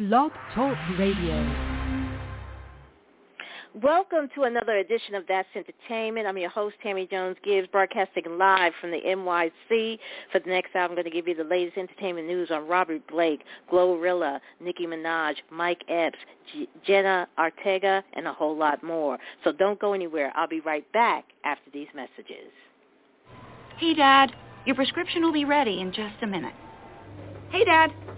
Blog Talk Radio. Welcome to another edition of That's Entertainment. I'm your host, Tammy Jones Gibbs, broadcasting live from the NYC. For the next hour, I'm going to give you the latest entertainment news on Robert Blake, GloRilla, Nicki Minaj, Mike Epps, G- Jenna Ortega, and a whole lot more. So don't go anywhere. I'll be right back after these messages. Hey, Dad. Your prescription will be ready in just a minute. Hey, Dad.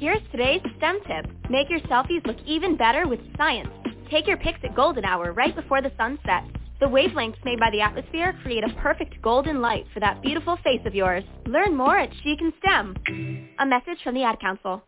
Here's today's STEM tip. Make your selfies look even better with science. Take your pics at golden hour right before the sun sets. The wavelengths made by the atmosphere create a perfect golden light for that beautiful face of yours. Learn more at She Can STEM. A message from the Ad Council.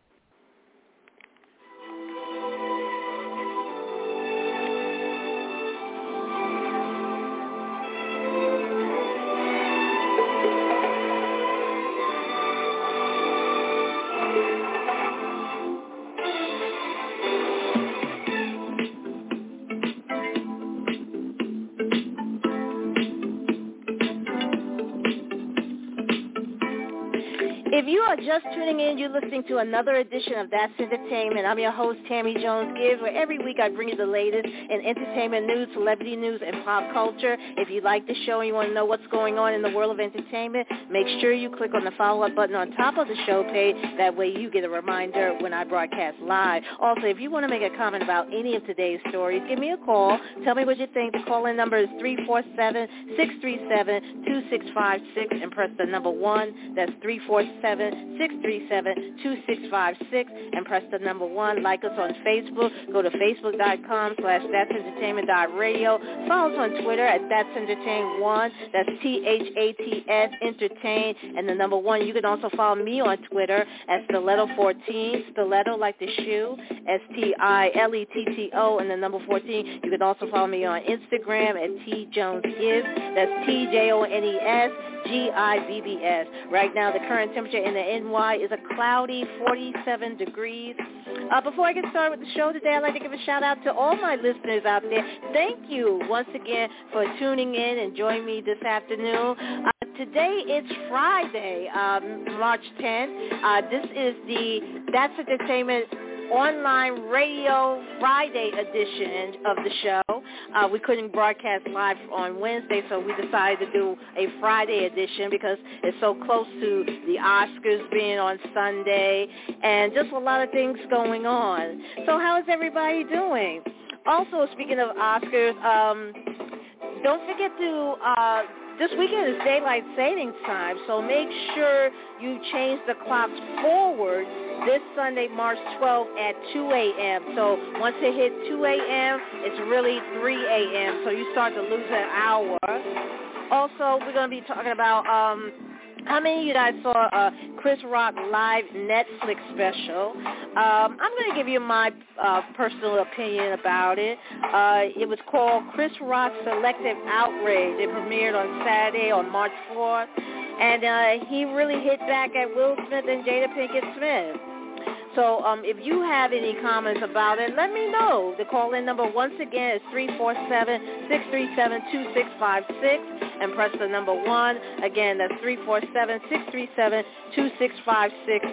You are just tuning in, you're listening to another edition of That's Entertainment. I'm your host, Tammy Jones Gibbs, where every week I bring you the latest in entertainment news, celebrity news, and pop culture. If you like the show and you want to know what's going on in the world of entertainment, make sure you click on the follow-up button on top of the show page. That way you get a reminder when I broadcast live. Also, if you want to make a comment about any of today's stories, give me a call. Tell me what you think. The call-in number is 347-637-2656 and press the number 1. That's 347 637-2656 and press the number one. Like us on Facebook. Go to facebook.com slash that's entertainment radio. Follow us on Twitter at that's entertain one. That's T-H-A-T-S entertain and the number one. You can also follow me on Twitter at Stiletto14. Stiletto like the shoe. S-T-I-L-E-T-T-O and the number 14. You can also follow me on Instagram at T Jones Gibbs. That's T-J-O-N-E-S G-I-B-B-S. Right now the current temperature in the NY is a cloudy 47 degrees. Uh, before I get started with the show today, I'd like to give a shout out to all my listeners out there. Thank you once again for tuning in and joining me this afternoon. Uh, today it's Friday, um, March 10th. Uh, this is the That's Entertainment online radio Friday edition of the show. Uh, we couldn't broadcast live on Wednesday, so we decided to do a Friday edition because it's so close to the Oscars being on Sunday and just a lot of things going on. So how is everybody doing? Also, speaking of Oscars, um, don't forget to uh, this weekend is daylight savings time, so make sure you change the clocks forward this Sunday, March 12th at 2 a.m. So once it hits 2 a.m., it's really 3 a.m. So you start to lose an hour. Also, we're going to be talking about um, how many of you guys saw uh, Chris Rock live Netflix special? Um, I'm going to give you my uh, personal opinion about it. Uh, it was called Chris Rock Selective Outrage. It premiered on Saturday on March 4th. And uh, he really hit back at Will Smith and Jada Pinkett Smith. So um, if you have any comments about it, let me know. The call-in number once again is 347-637-2656 and press the number 1. Again, that's 347-637-2656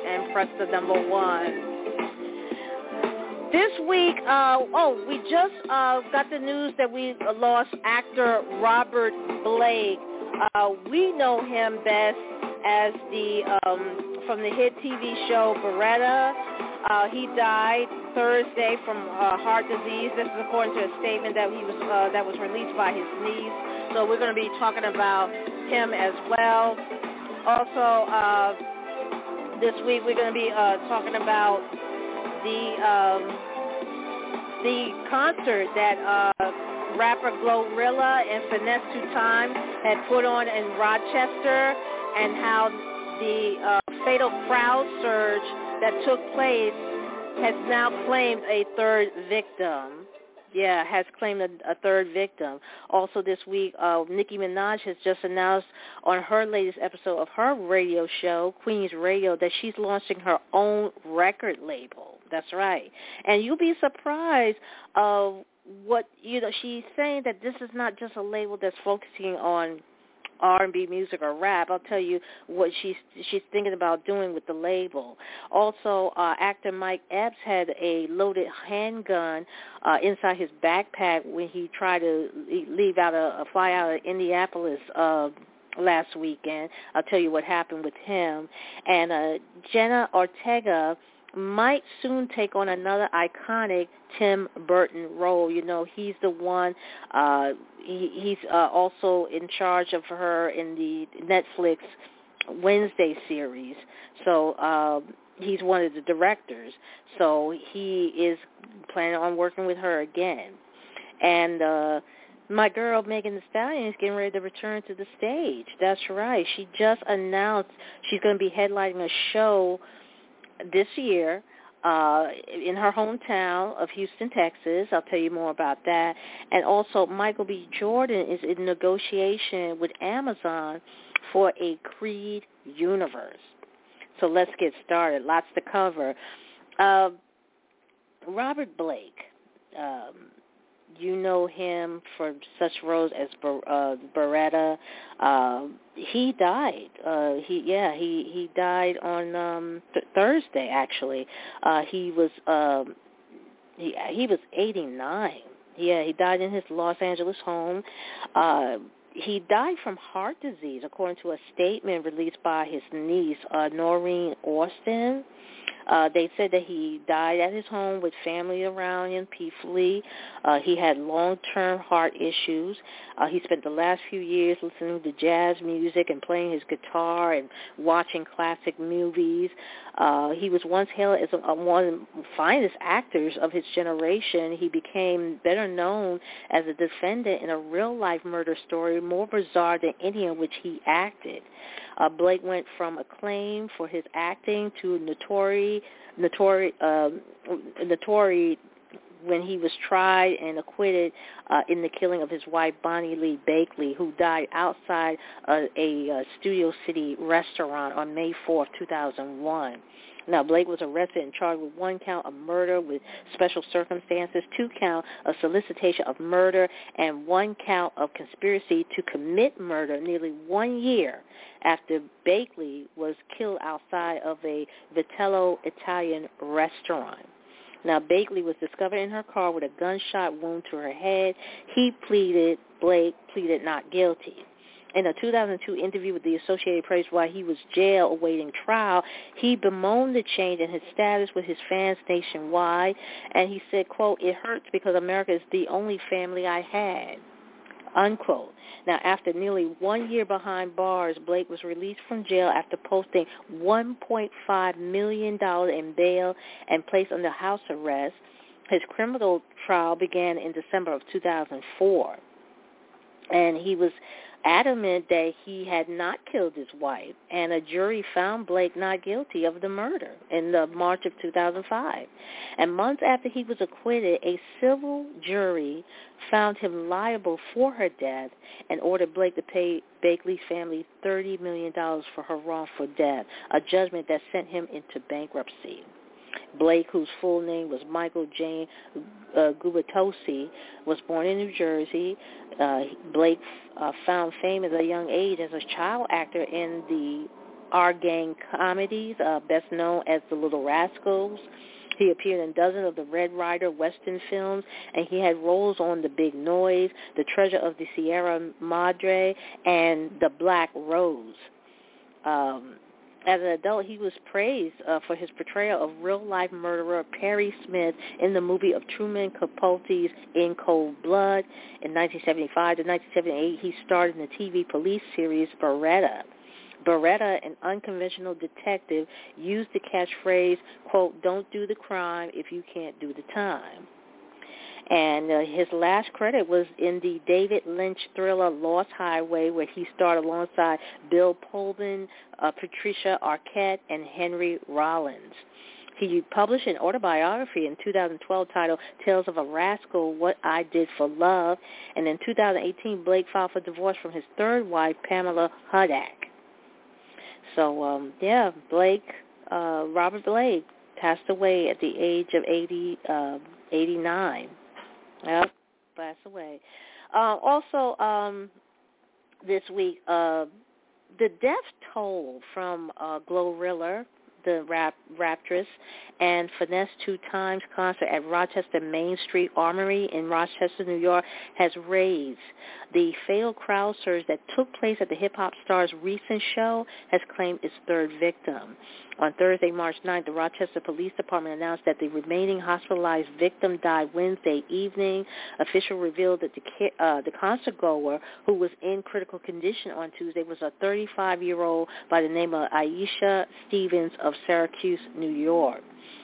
and press the number 1. This week, uh, oh, we just uh, got the news that we lost actor Robert Blake. Uh, we know him best as the um, from the hit TV show Baretta. Uh, he died Thursday from uh, heart disease. This is according to a statement that he was uh, that was released by his niece. So we're going to be talking about him as well. Also, uh, this week we're going to be uh, talking about the um, the concert that uh, rapper GloRilla and Finesse Two Times had put on in Rochester, and how the uh, fatal crowd surge that took place has now claimed a third victim. Yeah, has claimed a, a third victim. Also this week, uh, Nicki Minaj has just announced on her latest episode of her radio show, Queen's Radio, that she's launching her own record label. That's right. And you'll be surprised of what, you know, she's saying that this is not just a label that's focusing on R&B music or rap. I'll tell you what she's she's thinking about doing with the label. Also, uh, actor Mike Epps had a loaded handgun uh, inside his backpack when he tried to leave out a, a fly out of Indianapolis. Uh, last weekend. I'll tell you what happened with him. And uh, Jenna Ortega might soon take on another iconic Tim Burton role. You know, he's the one. Uh, he, he's uh, also in charge of her in the Netflix Wednesday series. So um, he's one of the directors. So he is planning on working with her again. And uh, my girl Megan Thee Stallion is getting ready to return to the stage. That's right. She just announced she's going to be headlining a show this year uh, in her hometown of Houston, Texas. I'll tell you more about that. And also, Michael B. Jordan is in negotiation with Amazon for a Creed universe. So let's get started. Lots to cover. Uh, Robert Blake. Um, you know him for such roles as uh, Baretta. Uh, he died. Uh, he yeah he he died on um, th- Thursday actually. Uh, he was um, he he was 89. Yeah, he died in his Los Angeles home. Uh, he died from heart disease, according to a statement released by his niece, uh, Noreen Austin. Uh, they said that he died at his home with family around him peacefully. Uh, he had long-term heart issues. Uh, he spent the last few years listening to jazz music and playing his guitar and watching classic movies. Uh, he was once hailed as one of the finest actors of his generation. He became better known as a defendant in a real-life murder story more bizarre than any in which he acted. Uh, Blake went from acclaim for his acting to notori, notori, uh, notori when he was tried and acquitted uh, in the killing of his wife Bonnie Lee Bakley, who died outside uh, a uh, Studio City restaurant on May 4th, 2001. Now, Blake was arrested and charged with one count of murder with special circumstances, two count of solicitation of murder, and one count of conspiracy to commit murder nearly one year after Bakley was killed outside of a Vitello Italian restaurant. Now, Bakley was discovered in her car with a gunshot wound to her head. He pleaded, Blake pleaded not guilty. In a 2002 interview with the Associated Press while he was jail awaiting trial, he bemoaned the change in his status with his fans nationwide, and he said, quote, it hurts because America is the only family I had unquote. Now, after nearly one year behind bars, Blake was released from jail after posting $1.5 million in bail and placed under house arrest. His criminal trial began in December of 2004, and he was adamant that he had not killed his wife, and a jury found Blake not guilty of the murder in the March of 2005. And months after he was acquitted, a civil jury found him liable for her death and ordered Blake to pay Bakley's family $30 million for her wrongful death, a judgment that sent him into bankruptcy. Blake, whose full name was Michael Jane uh, Gubitosi, was born in New Jersey. Uh, Blake uh, found fame at a young age as a child actor in the Our Gang comedies, uh, best known as The Little Rascals. He appeared in dozens of the Red Ryder Western films, and he had roles on The Big Noise, The Treasure of the Sierra Madre, and The Black Rose. Um, As an adult, he was praised uh, for his portrayal of real-life murderer Perry Smith in the movie of Truman Capote's In Cold Blood. In 1975 to 1978, he starred in the TV police series Baretta. Baretta, an unconventional detective, used the catchphrase, quote, don't do the crime if you can't do the time. And uh, his last credit was in the David Lynch thriller Lost Highway, where he starred alongside Bill Pullman, uh, Patricia Arquette, and Henry Rollins. He published an autobiography in 2012 titled Tales of a Rascal, What I Did for Love. And in 2018, Blake filed for divorce from his third wife, Pamela Hudak. So, um, yeah, Blake, uh, Robert Blake passed away at the age of 80, uh, 89. Yep, pass away. Uh, also, um, this week, uh, the death toll from uh, GloRilla, the rap raptress, and Finesse Two Times concert at Rochester Main Street Armory in Rochester, New York, has raised. The failed crowd surge that took place at the hip-hop star's recent show has claimed its third victim. On Thursday, March 9th, the Rochester Police Department announced that the remaining hospitalized victim died Wednesday evening. Official revealed that the, uh, the concert goer, who was in critical condition on Tuesday, was a 35-year-old by the name of Aisha Stevens of Syracuse, New York.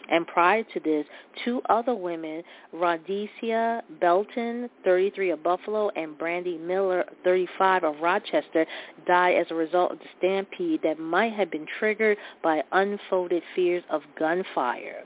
And prior to this, two other women, Rhodesia Belton, 33 of Buffalo, and Brandy Miller, 35 of Rochester, died as a result of the stampede that might have been triggered by unfolded fears of gunfire.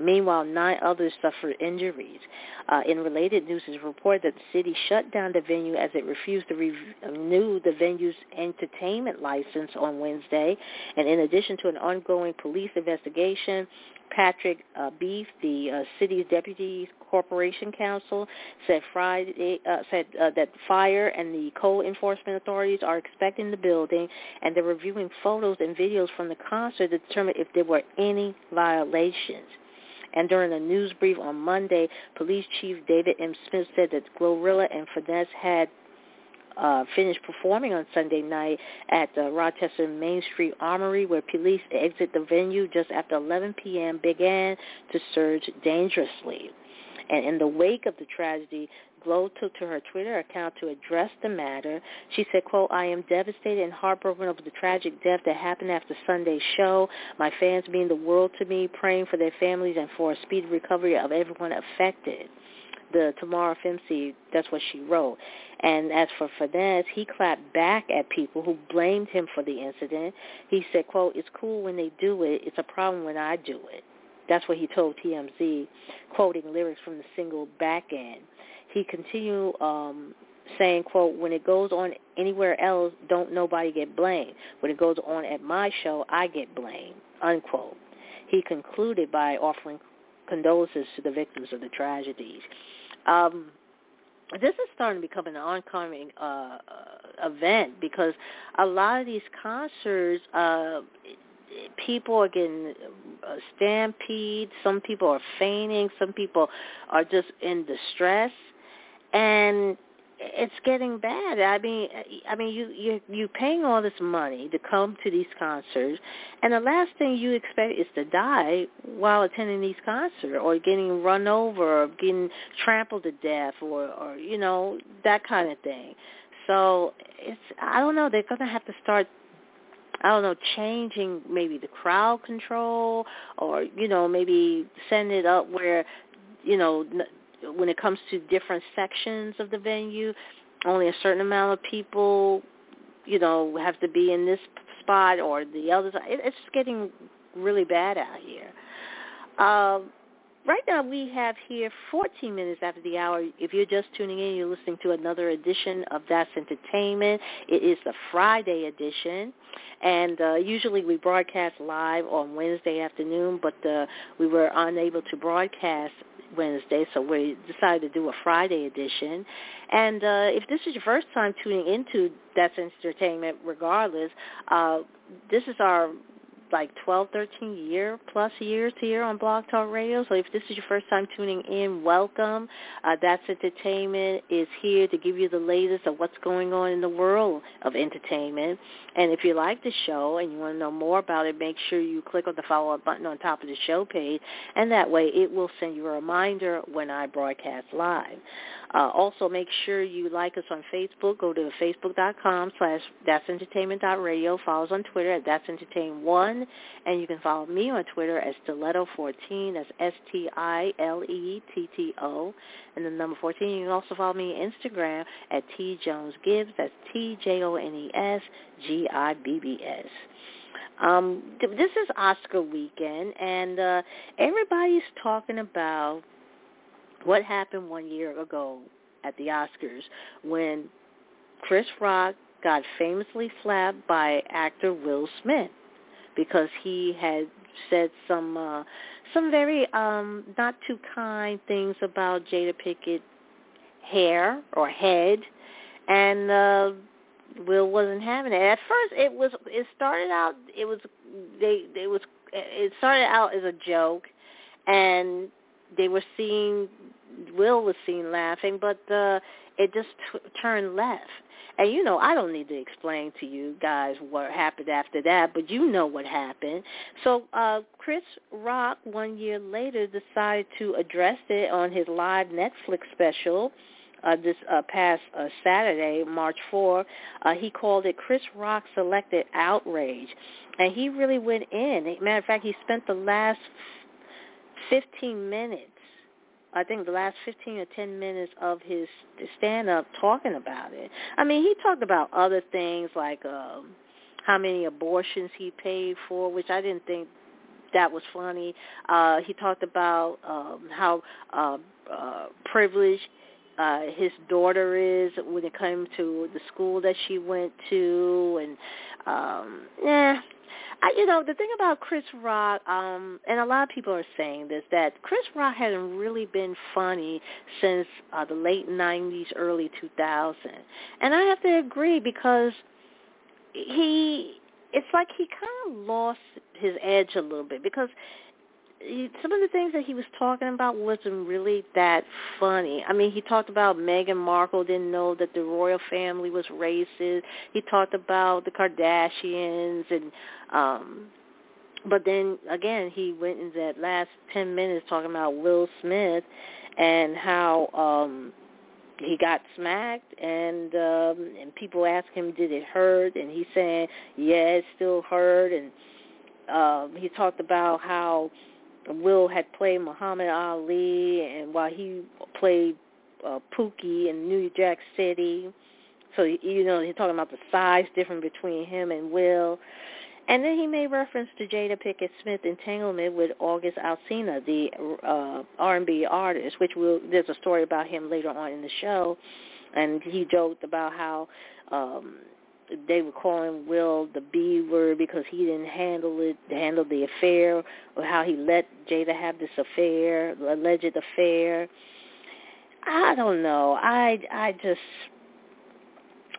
Meanwhile, nine others suffered injuries. Uh, in related news, it's reported that the city shut down the venue as it refused to renew the venue's entertainment license on Wednesday. And in addition to an ongoing police investigation, Patrick uh, Beath, the uh, city's deputy corporation counsel, said Friday uh, said uh, that fire and the code enforcement authorities are expecting the building, and they're reviewing photos and videos from the concert to determine if there were any violations. And during a news brief on Monday, Police Chief David M. Smith said that GloRilla and Finesse had uh, finished performing on Sunday night at the Rochester Main Street Armory, where police exit the venue just after 11 p.m. began to surge dangerously. And in the wake of the tragedy, Glow took to her Twitter account to address the matter. She said, quote, I am devastated and heartbroken over the tragic death that happened after Sunday's show. My fans mean the world to me, praying for their families and for a speedy recovery of everyone affected the Tamara Fimsey, that's what she wrote. And as for Finesse, he clapped back at people who blamed him for the incident. He said, quote, it's cool when they do it. It's a problem when I do it. That's what he told TMZ, quoting lyrics from the single Back End. He continued um, saying, quote, when it goes on anywhere else, don't nobody get blamed. When it goes on at my show, I get blamed, unquote. He concluded by offering condolences to the victims of the tragedies. Um, this is starting to become an oncoming uh, event because a lot of these concerts, uh, people are getting uh, stampede. Some people are fainting. Some people are just in distress, and it's getting bad. I mean, I mean, you you you paying all this money to come to these concerts, and the last thing you expect is to die while attending these concerts, or getting run over, or getting trampled to death, or or you know that kind of thing. So it's I don't know. They're gonna have to start I don't know, changing maybe the crowd control or, you know, maybe send it up where, you know, when it comes to different sections of the venue, only a certain amount of people, you know, have to be in this spot or the other. It's getting really bad out here. Um, right now we have here 14 minutes after the hour. If you're just tuning in, you're listening to another edition of That's Entertainment. It is the Friday edition. And uh, usually we broadcast live on Wednesday afternoon, but uh, we were unable to broadcast Wednesday, so we decided to do a Friday edition. And uh, if this is your first time tuning into That's Entertainment, regardless, uh, this is our like 12, 13 year plus years here on Blog Talk Radio. So if this is your first time tuning in, welcome. Uh, That's Entertainment is here to give you the latest of what's going on in the world of entertainment. And if you like the show and you want to know more about it, make sure you click on the follow-up button on top of the show page, and that way it will send you a reminder when I broadcast live. Uh, also, make sure you like us on Facebook. Go to facebook.com slash that's. Follow us on Twitter at that's entertain1. And you can follow me on Twitter as Stiletto14. That's S-T-I-L-E-T-T-O. And the number 14. You can also follow me on Instagram at T Jones Gibbs. That's T-J-O-N-E-S G-I-B-B-S. Um, this is Oscar weekend, and uh, everybody's talking about what happened one year ago at the Oscars when Chris Rock got famously slapped by actor Will Smith because he had said some uh, some very um, not too kind things about Jada Pinkett hair or head, and uh, Will wasn't having it. At first, it was it started out it was they it was it started out as a joke, and they were seeing Will was seen laughing, but uh, it just t- turned left. And you know, I don't need to explain to you guys what happened after that, but you know what happened. So uh, Chris Rock, one year later, decided to address it on his live Netflix special. Uh, this uh, past uh, Saturday, March 4, uh, he called it Chris Rock Selected Outrage. And he really went in. Matter of fact, he spent the last 15 minutes I think the last 15 or 10 minutes of his stand-up talking about it. I mean, he talked about other things like um, how many abortions he paid for, which I didn't think that was funny. Uh, he talked about um, how uh, uh, privileged uh, his daughter is when it came to the school that she went to, and um, yeah, I, you know, the thing about Chris Rock, um, and a lot of people are saying this, that Chris Rock hasn't really been funny since uh, the late 90s, early 2000s. And I have to agree because he, it's like he kind of lost his edge a little bit because some of the things that he was talking about wasn't really that funny. I mean, he talked about Meghan Markle didn't know that the royal family was racist. He talked about the Kardashians and um but then again, he went in that last 10 minutes talking about Will Smith and how um he got smacked and um and people asked him did it hurt and he's saying yeah it still hurt and um he talked about how Will had played Muhammad Ali, and while he played uh, Pookie in New Jack City, so you know he's talking about the size difference between him and Will. And then he made reference to Jada Pinkett Smith entanglement with August Alsina, the uh, R&B artist, which will there's a story about him later on in the show, and he joked about how um they were calling Will the B word because he didn't handle it, handle the affair, or how he let Jada have this affair, alleged affair. I don't know. I I just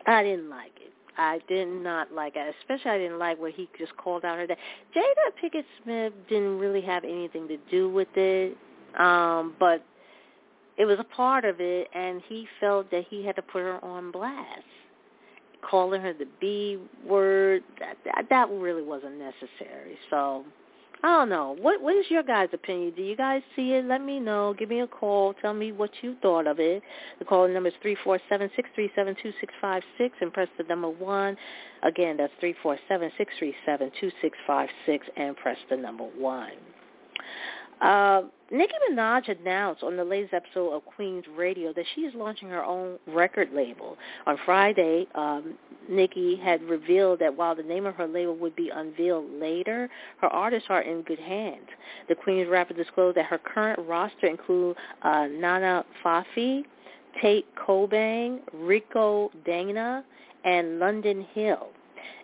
I didn't like it. I did not like it. Especially I didn't like where he just called out her dad. Jada Pinkett Smith didn't really have anything to do with it, um, but it was a part of it, and he felt that he had to put her on blast calling her the B word, that, that, that really wasn't necessary. So I don't know. What what is your guys' opinion? Do you guys see it? Let me know. Give me a call. Tell me what you thought of it. The call number is three four seven six three seven two six five six and press the number one. Again, that's three four seven six three seven two six five six and press the number one. Uh, Nicki Minaj announced on the latest episode of Queen's Radio that she is launching her own record label. On Friday, um, Nicki had revealed that while the name of her label would be unveiled later, her artists are in good hands. The Queen's rapper disclosed that her current roster includes uh, Nana Fofie, Tate Kobang, Rico Dana, and London Hill.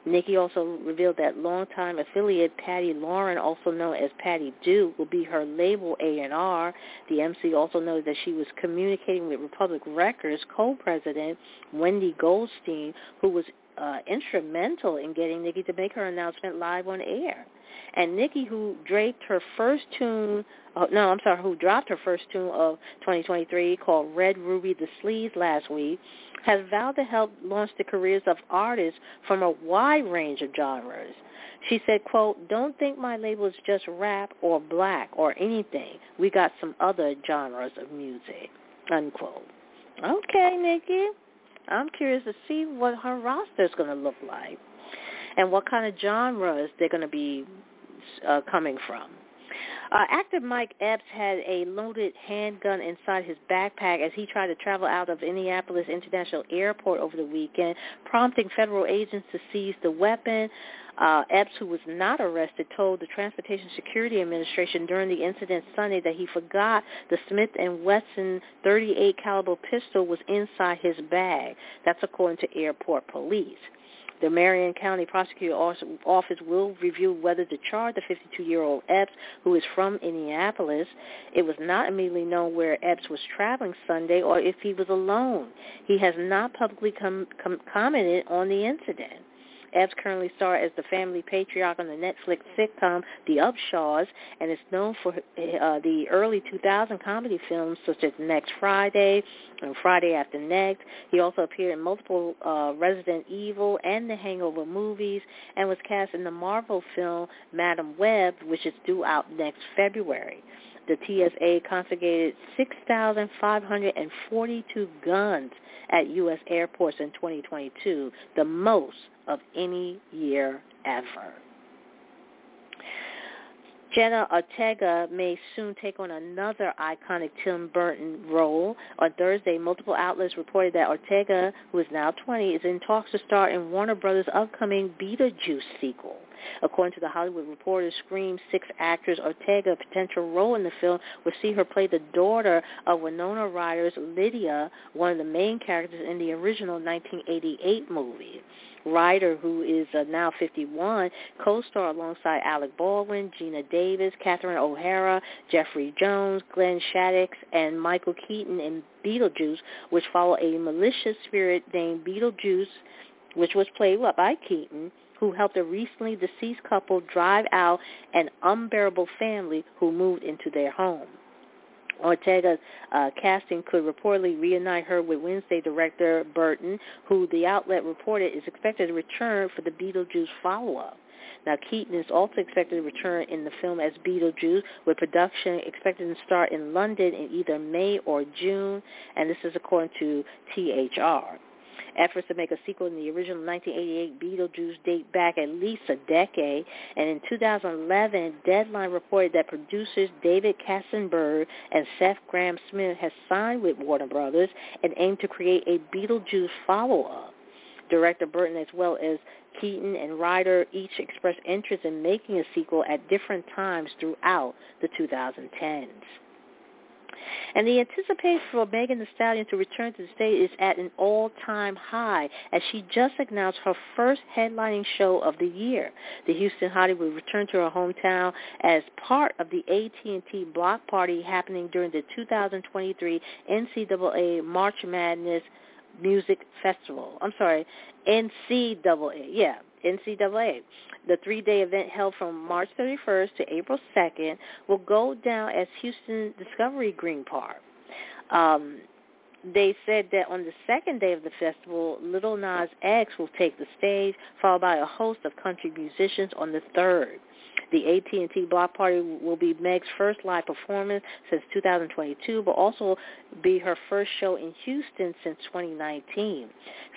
Nicki also revealed that longtime affiliate Patty Lauren, also known as Patty Duke, will be her label A&R. The MC also noted that she was communicating with Republic Records co-president Wendy Goldstein, who was uh, instrumental in getting Nicki to make her announcement live on air. And Nicki, who draped her first tune, uh, no, I'm sorry, who dropped her first tune of 2023 called Red Ruby Da Sleeze last week, has vowed to help launch the careers of artists from a wide range of genres. She said, quote, don't think my label is just rap or black or anything. We got some other genres of music, unquote. Okay, Nicki. I'm curious to see what her roster is going to look like and what kind of genres they're going to be uh, coming from. Uh, actor Mike Epps had a loaded handgun inside his backpack as he tried to travel out of Indianapolis International Airport over the weekend, prompting federal agents to seize the weapon. Uh, Epps, who was not arrested, told the Transportation Security Administration during the incident Sunday that he forgot the Smith & Wesson 38 caliber pistol was inside his bag. That's according to airport police. The Marion County Prosecutor Office will review whether to charge the 52-year-old Epps, who is from Indianapolis. It was not immediately known where Epps was traveling Sunday or if he was alone. He has not publicly com- com- commented on the incident. Epps currently stars as the family patriarch on the Netflix sitcom The Upshaws and is known for uh, the early 2000 comedy films such as Next Friday and Friday After Next. He also appeared in multiple uh, Resident Evil and The Hangover movies and was cast in the Marvel film Madame Web, which is due out next February the TSA confiscated 6,542 guns at U.S. airports in 2022, the most of any year ever. Jenna Ortega may soon take on another iconic Tim Burton role. On Thursday, multiple outlets reported that Ortega, who is now 20, is in talks to star in Warner Brothers' upcoming Beetlejuice sequel. According to the Hollywood Reporter, Scream 6 actress Ortega, a potential role in the film will see her play the daughter of Winona Ryder's Lydia, one of the main characters in the original 1988 movie. Ryder, who is uh, now 51, co-star alongside Alec Baldwin, Geena Davis, Catherine O'Hara, Jeffrey Jones, Glenn Shadix, and Michael Keaton in Beetlejuice, which follow a malicious spirit named Beetlejuice, which was played by Keaton, who helped a recently deceased couple drive out an unbearable family who moved into their home. Ortega's uh, casting could reportedly reunite her with Wednesday director Burton, who the outlet reported is expected to return for the Beetlejuice follow-up. Now, Keaton is also expected to return in the film as Beetlejuice, with production expected to start in London in either May or June, and this is according to THR. Efforts to make a sequel in the original 1988 Beetlejuice date back at least a decade, and in 2011, Deadline reported that producers David Katzenberg and Seth Graham Smith had signed with Warner Brothers and aimed to create a Beetlejuice follow-up. Director Burton as well as Keaton and Ryder each expressed interest in making a sequel at different times throughout the 2010s. And the anticipation for Megan Thee Stallion to return to the stage is at an all-time high as she just announced her first headlining show of the year. The Houston Hottie will return to her hometown as part of the AT&T Block Party happening during the 2023 NCAA March Madness Music Festival. I'm sorry, NCAA. Yeah, NCAA. The three-day event held from March 31st to April 2nd will go down as Houston Discovery Green Park. Um, they said that on the second day of the festival, Lil Nas X will take the stage, followed by a host of country musicians on the third. The AT&T Block Party will be Meg's first live performance since 2022, but also be her first show in Houston since 2019.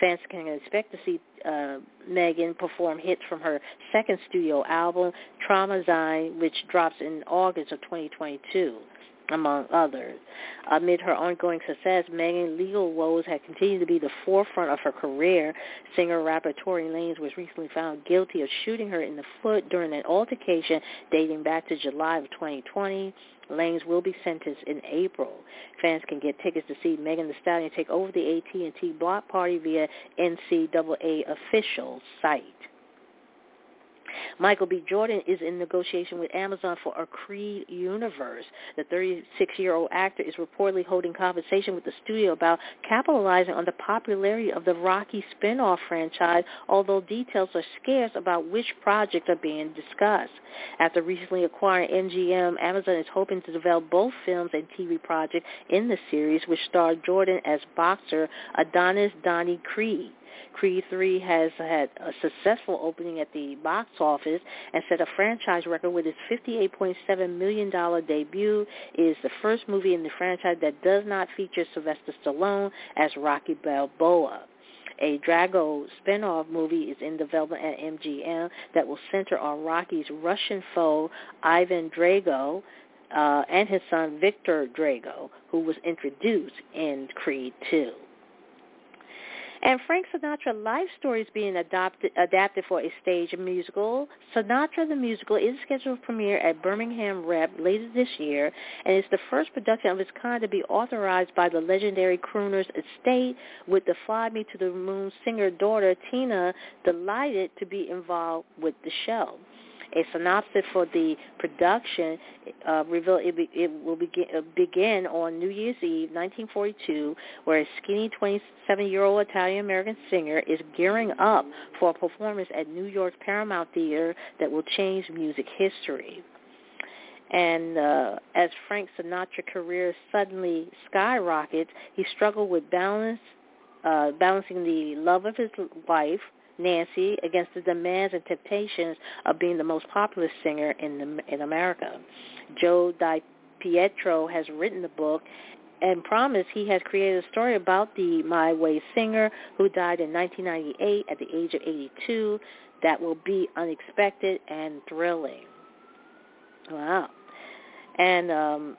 Fans can expect to see uh, Megan perform hits from her second studio album, Traumazine, which drops in August of 2022 among others. Amid her ongoing success, Megan's legal woes have continued to be the forefront of her career. Singer-rapper Tory Lanez was recently found guilty of shooting her in the foot during an altercation dating back to July of 2020. Lanez will be sentenced in April. Fans can get tickets to see Megan Thee Stallion take over the AT&T block party via NCAA official site. Michael B. Jordan is in negotiation with Amazon for a Creed universe. The 36-year-old actor is reportedly holding conversation with the studio about capitalizing on the popularity of the Rocky spin-off franchise, although details are scarce about which projects are being discussed. After recently acquiring MGM, Amazon is hoping to develop both films and TV projects in the series, which star Jordan as boxer Adonis Donnie Creed. Creed 3 has had a successful opening at the box office and set a franchise record with its $58.7 million debut. It is the first movie in the franchise that does not feature Sylvester Stallone as Rocky Balboa. A Drago spin-off movie is in development at MGM that will center on Rocky's Russian foe, Ivan Drago, uh, and his son Victor Drago, who was introduced in Creed 2. And Frank Sinatra life story is being adopted, adapted for a stage musical. Sinatra the musical is scheduled to premiere at Birmingham Rep later this year and is the first production of its kind to be authorized by the legendary crooner's estate with the Fly Me to the Moon singer daughter Tina delighted to be involved with the show. A synopsis for the production uh, revealed it, be, it will begin, uh, begin on New Year's Eve, 1942, where a skinny 27-year-old Italian-American singer is gearing up for a performance at New York's Paramount Theater that will change music history. And uh, as Frank Sinatra's career suddenly skyrockets, he struggled with balance, uh, balancing the love of his wife Nancy against the demands and temptations of being the most popular singer in the, in America. Joe Di Pietro has written the book and promised he has created a story about the My Way singer who died in 1998 at the age of 82 that will be unexpected and thrilling. Wow. And um,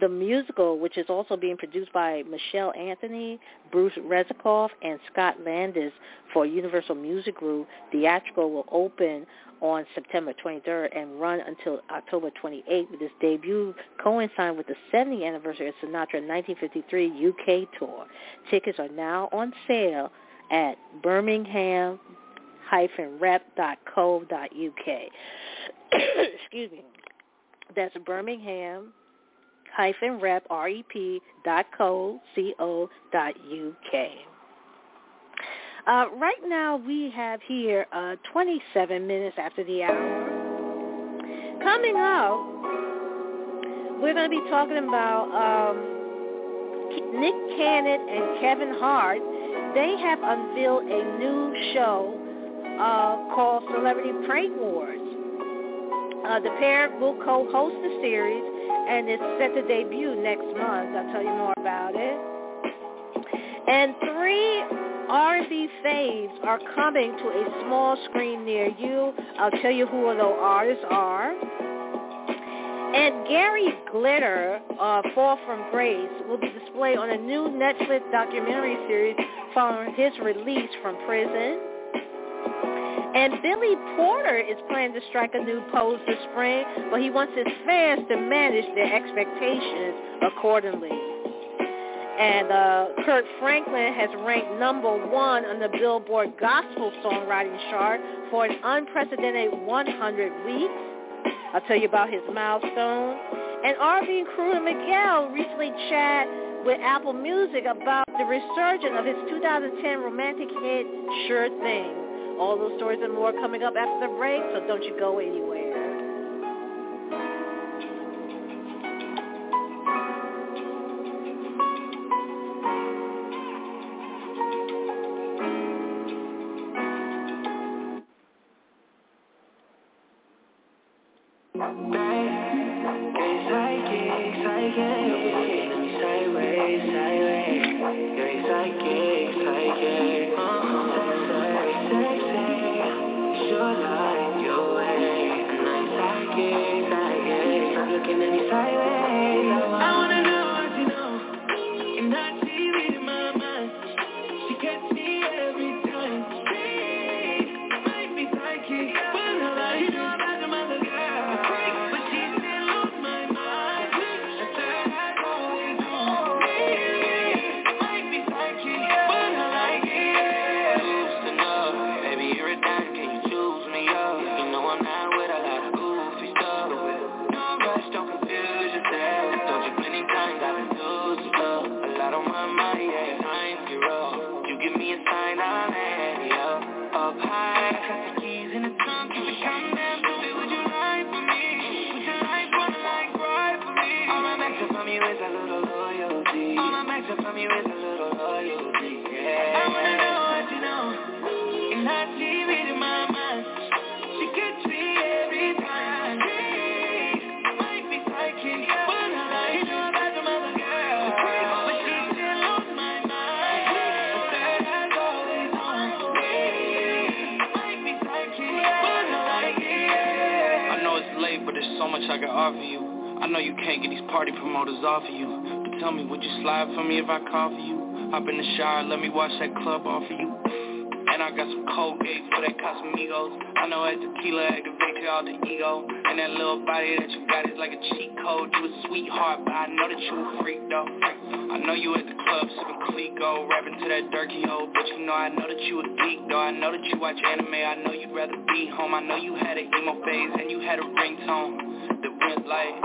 the musical, which is also being produced by Michelle Anthony, Bruce Resnikoff, and Scott Landis for Universal Music Group, theatrical will open on September 23rd and run until October 28th with its debut coinciding with the 70th anniversary of Sinatra 1953 UK tour. Tickets are now on sale at birmingham-rep.co.uk. Excuse me. That's Birmingham hyphen rep, R-E-P dot co, C-O dot U-K. Uh, right now we have here uh, 27 minutes after the hour. Coming up, we're going to be talking about um, Nick Cannon and Kevin Hart. They have unveiled a new show uh, called Celebrity Prank Wars. The pair will co-host the series and it's set to debut next month. I'll tell you more about it. And three R&B faves are coming to a small screen near you. I'll tell you who those artists are. And Gary Glitter, uh, Fall from Grace, will be displayed on a new Netflix documentary series following his release from prison. And Billy Porter is planning to strike a new pose this spring, but he wants his fans to manage their expectations accordingly. And uh, Kirk Franklin has ranked number one on the Billboard Gospel Songwriting chart for an unprecedented 100 weeks. I'll tell you about his milestone. And R&B crooner Miguel recently chatted with Apple Music about the resurgence of his 2010 romantic hit Sure Thing. All those stories and more coming up after the break, so don't you go anywhere. You. I know you can't get these party promoters off of you. But tell me, would you slide for me if I call for you? Hop in the shower, let me watch that club off of you. And I got some cold Colgate for that Casamigos. I know that tequila activates all the ego. And that little body that you got is like a cheat code. You a sweetheart, but I know that you a freak though. I know you at the club sipping Clico, rapping to that Durkee hoe. But you know I know that you a geek though. I know that you watch anime. I know you'd rather be home. I know you had an emo phase and you had a ringtone that like.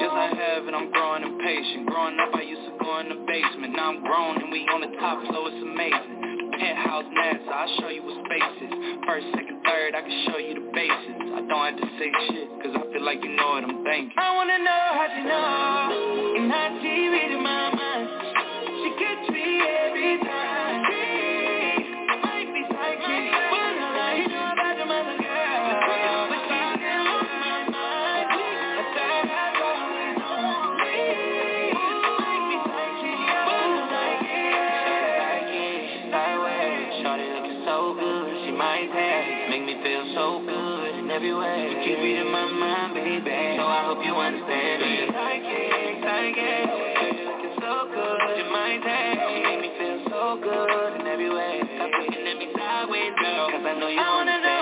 Yes, I have, and I'm growing impatient. Growing up, I used to go in the basement. Now I'm grown, and we on the top floor. It's amazing. Penthouse NASA, I'll show you what space is. First, second, third, I can show you the bases. I don't have to say shit, cause I feel like you know what I'm thinking. I wanna know how you know, and how she reading my mind. She gets me every time. I you I wanna know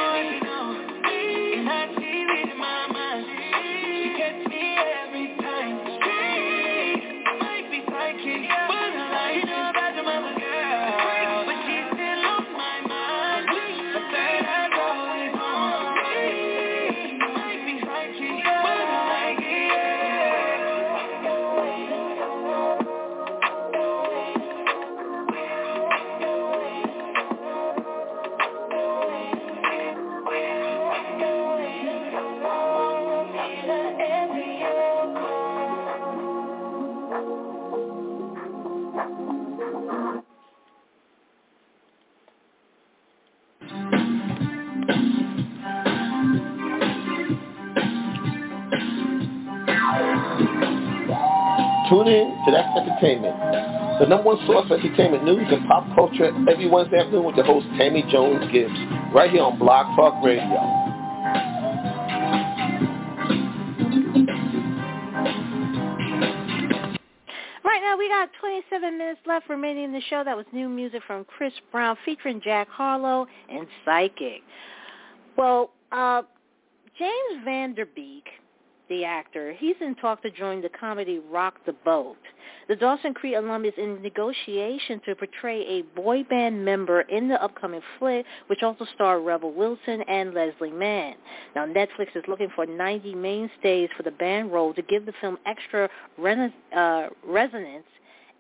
the number one source for entertainment news and pop culture every Wednesday afternoon with your host Tammy Jones Gibbs, right here on Blog Talk Radio. Right now, we got 27 minutes left remaining in the show. That was new music from Chris Brown featuring Jack Harlow and Psychic. Well, uh, James Van Der Beek, the actor, he's in talk to join the comedy Rock the Boat. The Dawson Creek alum is in negotiation to portray a boy band member in the upcoming flick, which also star Rebel Wilson and Leslie Mann. Now, Netflix is looking for 90 mainstays for the band role to give the film extra rena- uh, resonance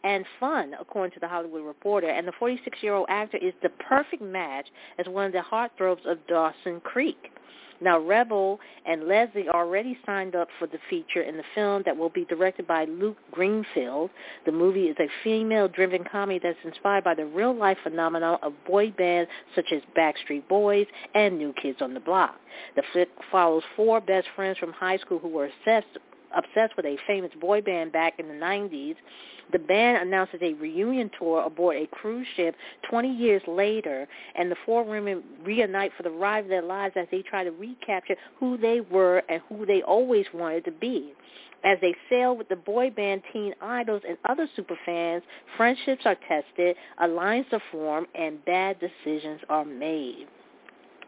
and fun, according to the Hollywood Reporter. And the 46-year-old actor is the perfect match as one of the heartthrobs of Dawson Creek. Now, Rebel and Leslie already signed up for the feature in the film that will be directed by Luke Greenfield. The movie is a female-driven comedy that's inspired by the real-life phenomenon of boy bands such as Backstreet Boys and New Kids on the Block. The flick follows four best friends from high school who were obsessed obsessed with a famous boy band back in the 90s. The band announces a reunion tour aboard a cruise ship 20 years later, and the four women reunite for the ride of their lives as they try to recapture who they were and who they always wanted to be. As they sail with the boy band teen idols and other superfans, friendships are tested, alliances are formed, and bad decisions are made.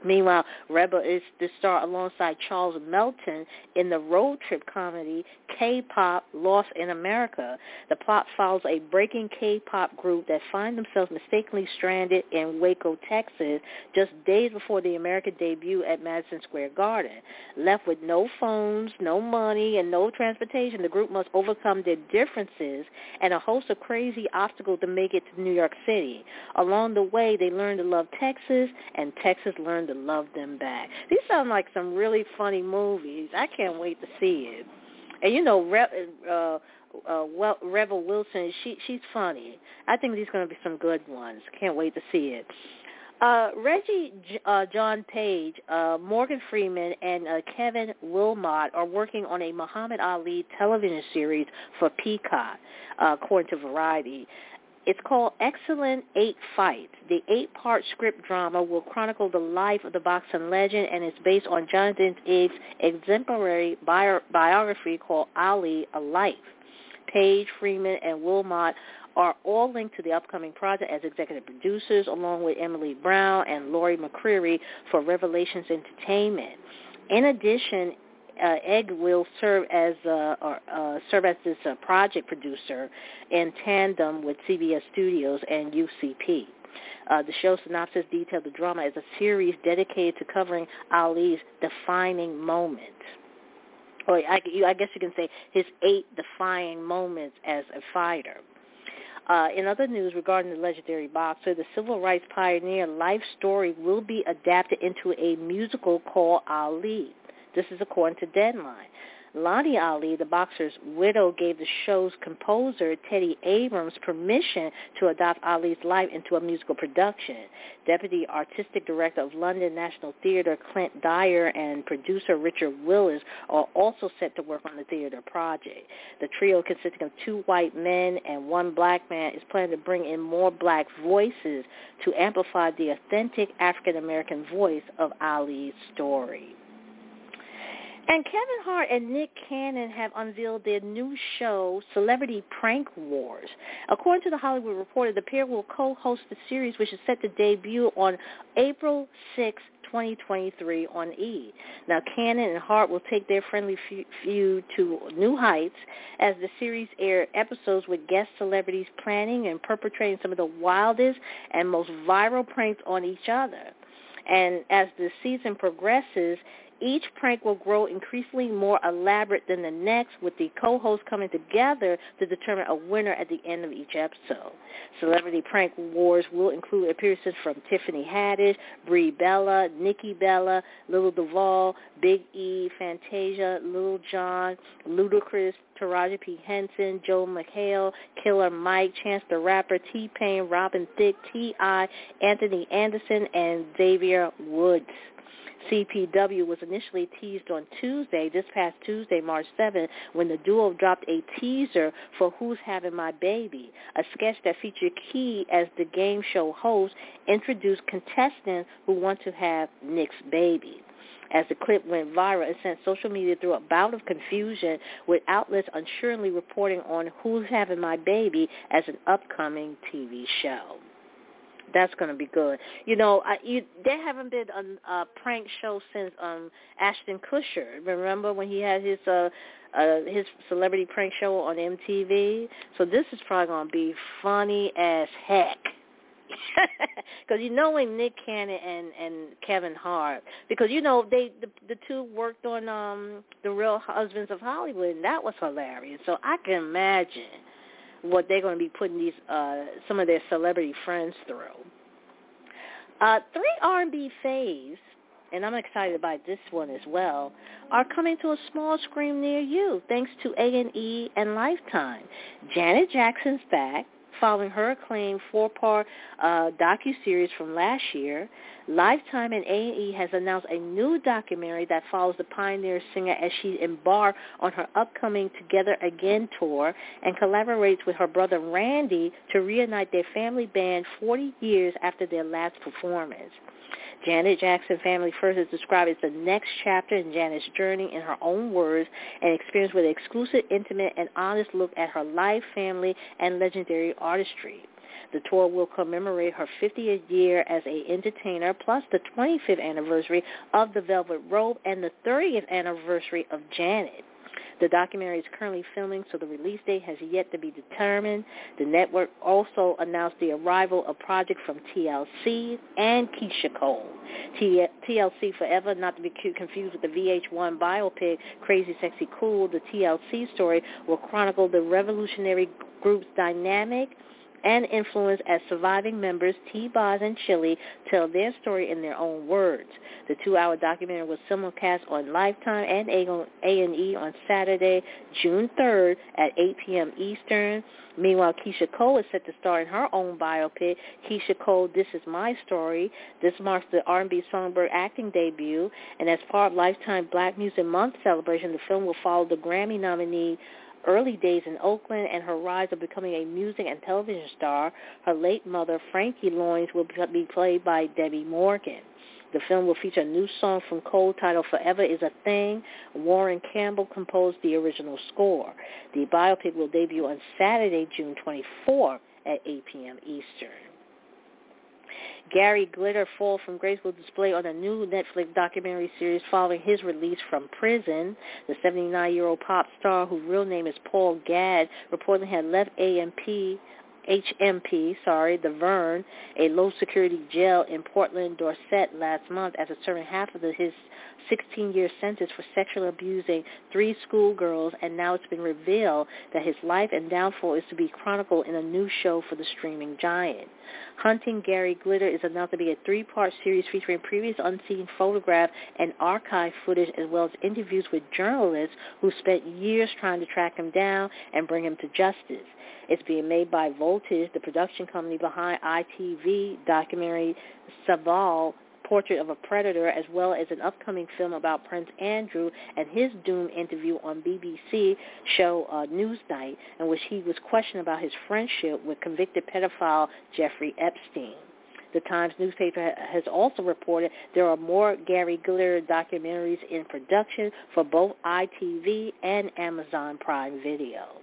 Meanwhile, Reba is the star alongside Charles Melton in the road trip comedy K-pop Lost in America. The plot follows a breaking K-pop group that find themselves mistakenly stranded in Waco, Texas, just days before the American debut at Madison Square Garden. Left with no phones, no money, and no transportation, the group must overcome their differences and a host of crazy obstacles to make it to New York City. Along the way, they learn to love Texas, and Texas learns to love them back. These sound like some really funny movies. I can't wait to see it. And you know, Re- uh, uh, well, Rebel Wilson, she she's funny. I think these going to be some good ones. Can't wait to see it. Uh, Regé uh, Jean Page, uh, Morgan Freeman, and uh, Kevin Willmott are working on a Muhammad Ali television series for Peacock, uh, according to Variety. It's called Excellent Eight Fights. The eight-part script drama will chronicle the life of the boxing legend and is based on Jonathan Eig's exemplary bio- biography called Ali, A Life. Page, Freeman, and Willmott are all linked to the upcoming project as executive producers, along with Emily Brown and Lori McCreary for Revelations Entertainment. In addition, uh, Eig will serve as uh, serve as this uh, project producer in tandem with CBS Studios and UCP. Uh, the show synopsis detailed the drama as a series dedicated to covering Ali's defining moments. Or I, I guess you can say his eight defining moments as a fighter. Uh, in other news regarding the legendary boxer, the civil rights pioneer life story will be adapted into a musical called Ali. This is according to Deadline. Lonnie Ali, the boxer's widow, gave the show's composer, Teddy Abrams, permission to adopt Ali's life into a musical production. Deputy Artistic Director of London National Theatre, Clint Dyer, and producer Richard Willis are also set to work on the theater project. The trio, consisting of two white men and one black man, is planning to bring in more black voices to amplify the authentic African-American voice of Ali's story. And Kevin Hart and Nick Cannon have unveiled their new show, Celebrity Prank Wars. According to The Hollywood Reporter, the pair will co-host the series, which is set to debut on April 6, 2023 on E! Now, Cannon and Hart will take their friendly feud to new heights as the series air episodes with guest celebrities planning and perpetrating some of the wildest and most viral pranks on each other. And as the season progresses, each prank will grow increasingly more elaborate than the next, with the co-hosts coming together to determine a winner at the end of each episode. Celebrity Prank Wars will include appearances from Tiffany Haddish, Brie Bella, Nikki Bella, Lil Duval, Big E, Fantasia, Lil Jon, Ludacris, Taraji P. Henson, Joel McHale, Killer Mike, Chance the Rapper, T-Pain, Robin Thicke, T.I., Anthony Anderson, and Xavier Woods. CPW was initially teased on Tuesday, this past Tuesday, March 7th, when the duo dropped a teaser for Who's Having My Baby, a sketch that featured Key as the game show host introduced contestants who want to have Nick's baby as the clip went viral, it sent social media through a bout of confusion with outlets unsurely reporting on Who's Having My Baby as an upcoming TV show. That's going to be good. You know, I, you, there haven't been a, a prank show since um Ashton Kutcher. Remember when he had his uh, uh his celebrity prank show on MTV? So this is probably going to be funny as heck. Because you know when Nick Cannon and and Kevin Hart, because you know they the the two worked on um the Real Husbands of Hollywood, and that was hilarious. So I can imagine what they're going to be putting these uh, some of their celebrity friends through. Uh, three R&B faves, and I'm excited about this one as well, are coming to a small screen near you thanks to A&E and Lifetime. Janet Jackson's back following her acclaimed four-part uh, docu-series from last year. Lifetime and A&E has announced a new documentary that follows the pioneer singer as she embarks on her upcoming Together Again tour and collaborates with her brother Randy to reunite their family band 40 years after their last performance. Janet Jackson Family First is described as the next chapter in Janet's journey in her own words and experience with an exclusive, intimate, and honest look at her life, family, and legendary artistry. The tour will commemorate her 50th year as a entertainer, plus the 25th anniversary of The Velvet Rope and the 30th anniversary of Janet. The documentary is currently filming, so the release date has yet to be determined. The network also announced the arrival of projects from TLC and Keyshia Cole. TLC Forever, not to be confused with the VH1 biopic Crazy Sexy Cool, the TLC story will chronicle the revolutionary group's dynamic and influence as surviving members T-Boz and Chili tell their story in their own words. The two-hour documentary was simulcast on Lifetime and A&E on Saturday, June 3rd at 8 p.m. Eastern. Meanwhile, Keyshia Cole is set to star in her own biopic, Keyshia Cole, This Is My Story. This marks the R&B songbird acting debut, and as part of Lifetime Black Music Month celebration, the film will follow the Grammy nominee early days in Oakland and her rise of becoming a music and television star, her late mother, Frankie Lons, will be played by Debbie Morgan. The film will feature a new song from Cole titled Forever is a Thing. Warren Campbell composed the original score. The biopic will debut on Saturday, June 24 at 8 p.m. Eastern. Gary Glitter Fall from Grace will display on a new Netflix documentary series following his release from prison. The 79-year-old pop star, whose real name is Paul Gadd, reportedly had left AMP HMP, sorry, the Verne, a low-security jail in Portland, Dorset last month after serving half of the, his 16-year sentence for sexually abusing three schoolgirls, and now it's been revealed that his life and downfall is to be chronicled in a new show for the streaming giant. Hunting Gary Glitter is announced to be a three-part series featuring previous unseen photograph and archive footage as well as interviews with journalists who spent years trying to track him down and bring him to justice. It's being made by Voltage, the production company behind ITV documentary Savile Portrait of a Predator, as well as an upcoming film about Prince Andrew and his doomed interview on BBC show uh, Newsnight, in which he was questioned about his friendship with convicted pedophile Jeffrey Epstein. The Times newspaper has also reported there are more Gary Glitter documentaries in production for both ITV and Amazon Prime Video.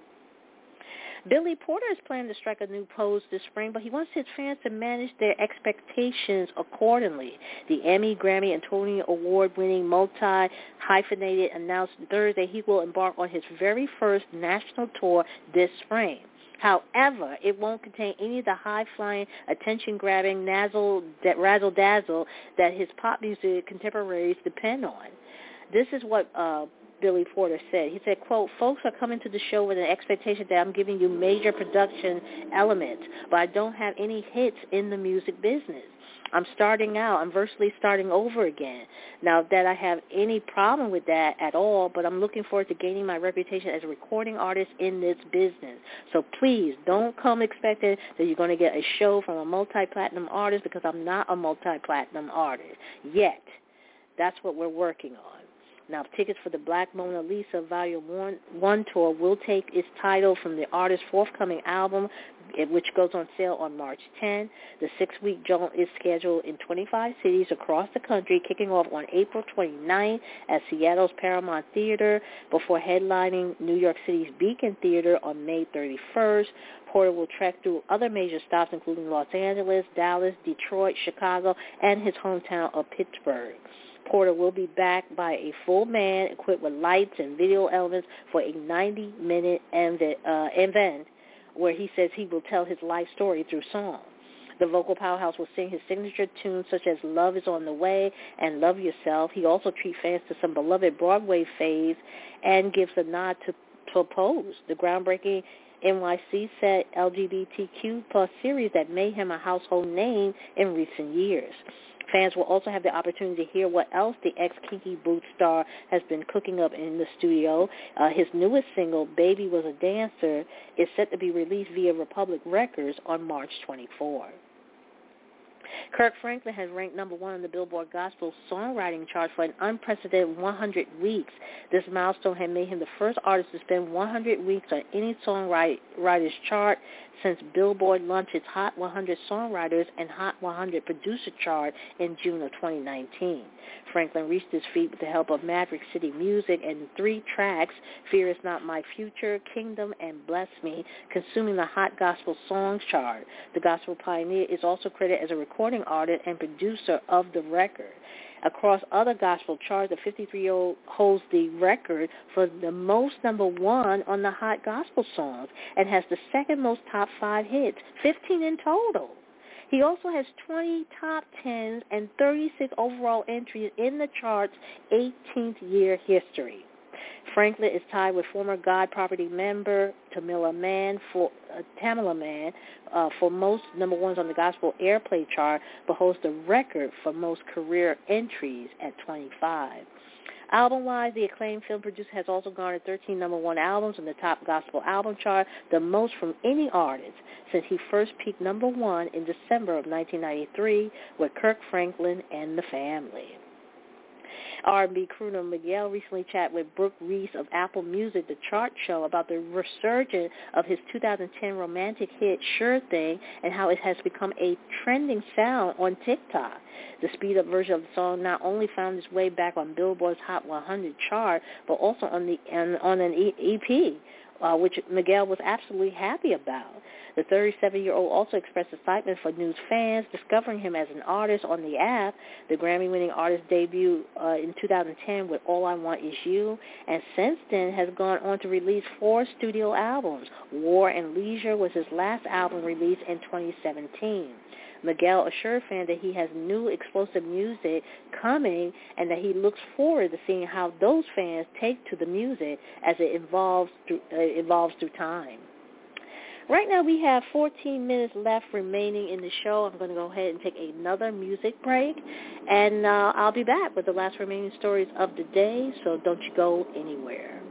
Billy Porter is planning to strike a new pose this spring, but he wants his fans to manage their expectations accordingly. The Emmy, Grammy, and Tony Award-winning multi-hyphenated announced Thursday he will embark on his very first national tour this spring. However, it won't contain any of the high-flying, attention-grabbing, razzle-dazzle that his pop music contemporaries depend on. This is what uh, Billy Porter said. He said, quote, folks are coming to the show with an expectation that I'm giving you major production elements, but I don't have any hits in the music business. I'm starting out. I'm virtually starting over again. Now that I have any problem with that at all, but I'm looking forward to gaining my reputation as a recording artist in this business. So please don't come expecting that you're going to get a show from a multi-platinum artist because I'm not a multi-platinum artist yet. That's what we're working on. Now, tickets for the Black Mona Lisa Volume 1, 1 tour will take its title from the artist's forthcoming album, eh, which goes on sale on March 10. The six-week jaunt is scheduled in 25 cities across the country, kicking off on April 29 at Seattle's Paramount Theater before headlining New York City's Beacon Theater on May 31st. Porter will trek through other major stops, including Los Angeles, Dallas, Detroit, Chicago, and his hometown of Pittsburgh. Porter will be backed by a full man equipped with lights and video elements for a 90-minute uh, event where he says he will tell his life story through song. The vocal powerhouse will sing his signature tunes such as Love is on the Way and Love Yourself. He also treats fans to some beloved Broadway faves and gives a nod to Pose, the groundbreaking NYC set LGBTQ plus series that made him a household name in recent years. Fans will also have the opportunity to hear what else the ex-Kinky Boots star has been cooking up in the studio. Uh, his newest single, Baby Was a Dancer, is set to be released via Republic Records on March 24. Kirk Franklin has ranked number one on the Billboard Gospel Songwriting chart for an unprecedented 100 weeks. This milestone had made him the first artist to spend 100 weeks on any songwriter's chart since Billboard launched its Hot 100 Songwriters and Hot 100 Producer chart in June of 2019. Franklin reached his feat with the help of Maverick City Music and three tracks, Fear Is Not My Future, Kingdom, and Bless Me, consuming the Hot Gospel Songs chart. The gospel pioneer is also credited as a recording artist and producer of the record. Across other gospel charts, the 53-year-old holds the record for the most number one on the hot gospel songs and has the second most top five hits, 15 in total. He also has 20 top 10s and 36 overall entries in the chart's 18th year history. Franklin is tied with former God Property member Tamela Mann for uh, Tamela Mann uh, for most number ones on the gospel airplay chart, but holds the record for most career entries at 25. Album-wise, the acclaimed film producer has also garnered 13 number one albums on the top gospel album chart, the most from any artist since he first peaked number one in December of 1993 with Kirk Franklin and the Family. R&B crooner Miguel recently chatted with Brooke Reese of Apple Music, the chart show, about the resurgence of his 2010 romantic hit Sure Thing and how it has become a trending sound on TikTok. The speed-up version of the song not only found its way back on Billboard's Hot 100 chart, but also on the on, on an EP, uh, which Miguel was absolutely happy about. The 37-year-old also expressed excitement for news fans discovering him as an artist on the app. The Grammy-winning artist debuted uh, in 2010 with All I Want Is You, and since then has gone on to release four studio albums. War and Leisure was his last album released in 2017. Miguel assured fans that he has new explosive music coming and that he looks forward to seeing how those fans take to the music as it evolves through, uh, evolves through time. Right now we have 14 minutes left remaining in the show. I'm going to go ahead and take another music break, and uh, I'll be back with the last remaining stories of the day, so don't you go anywhere.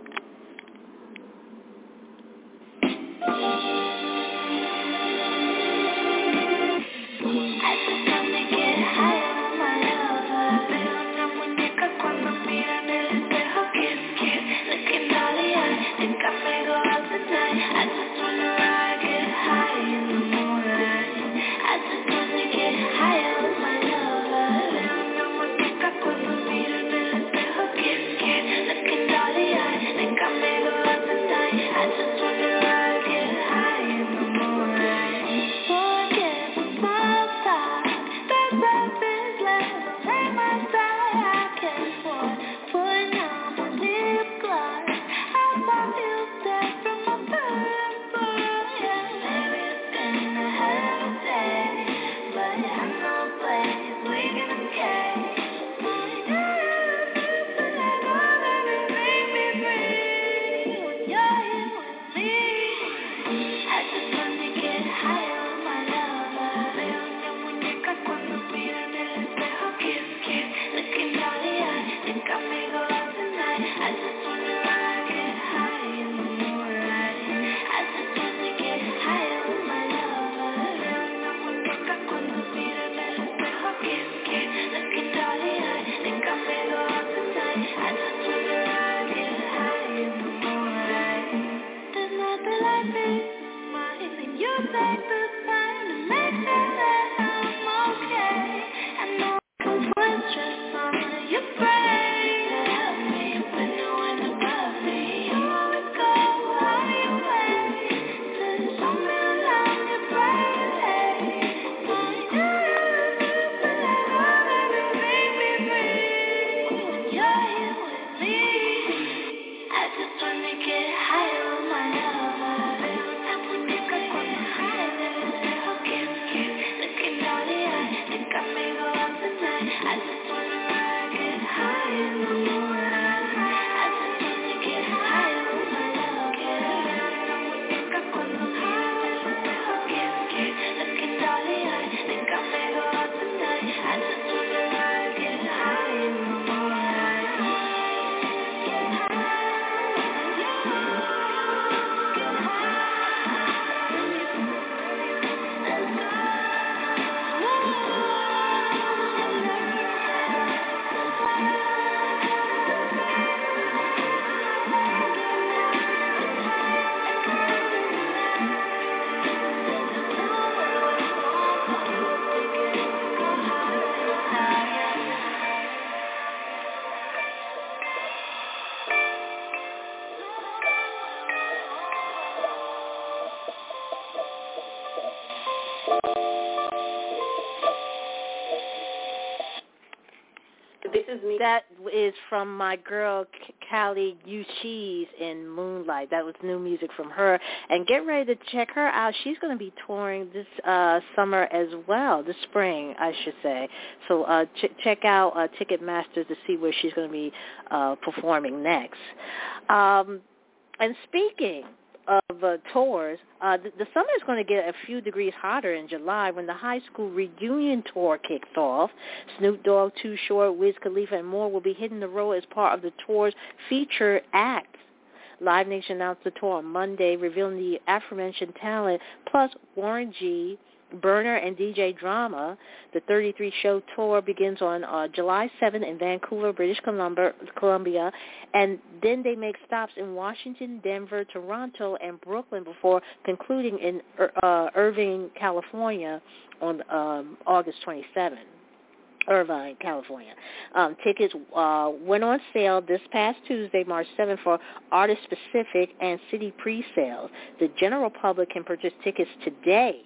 Is from my girl Kali Uchis in Moonlight. That was new music from her. And get ready to check her out. She's going to be touring this uh summer as well, this spring, I should say. So uh ch- check out uh, Ticketmaster to see where she's going to be uh performing next. Um and speaking of uh, tours, uh, the, the summer is going to get a few degrees hotter in July when the high school reunion tour kicks off. Snoop Dogg, Too Short, Wiz Khalifa, and more will be hitting the road as part of the tour's featured acts. Live Nation announced the tour on Monday, revealing the aforementioned talent, plus Warren G., Berner and DJ Drama. The 33-show tour begins on uh, July 7th in Vancouver, British Columbia, and then they make stops in Washington, Denver, Toronto, and Brooklyn before concluding in uh, Irvine, California on um, August 27th. Irvine, California. Um, tickets uh, went on sale this past Tuesday, March 7th, for artist-specific and city pre-sales. The general public can purchase tickets today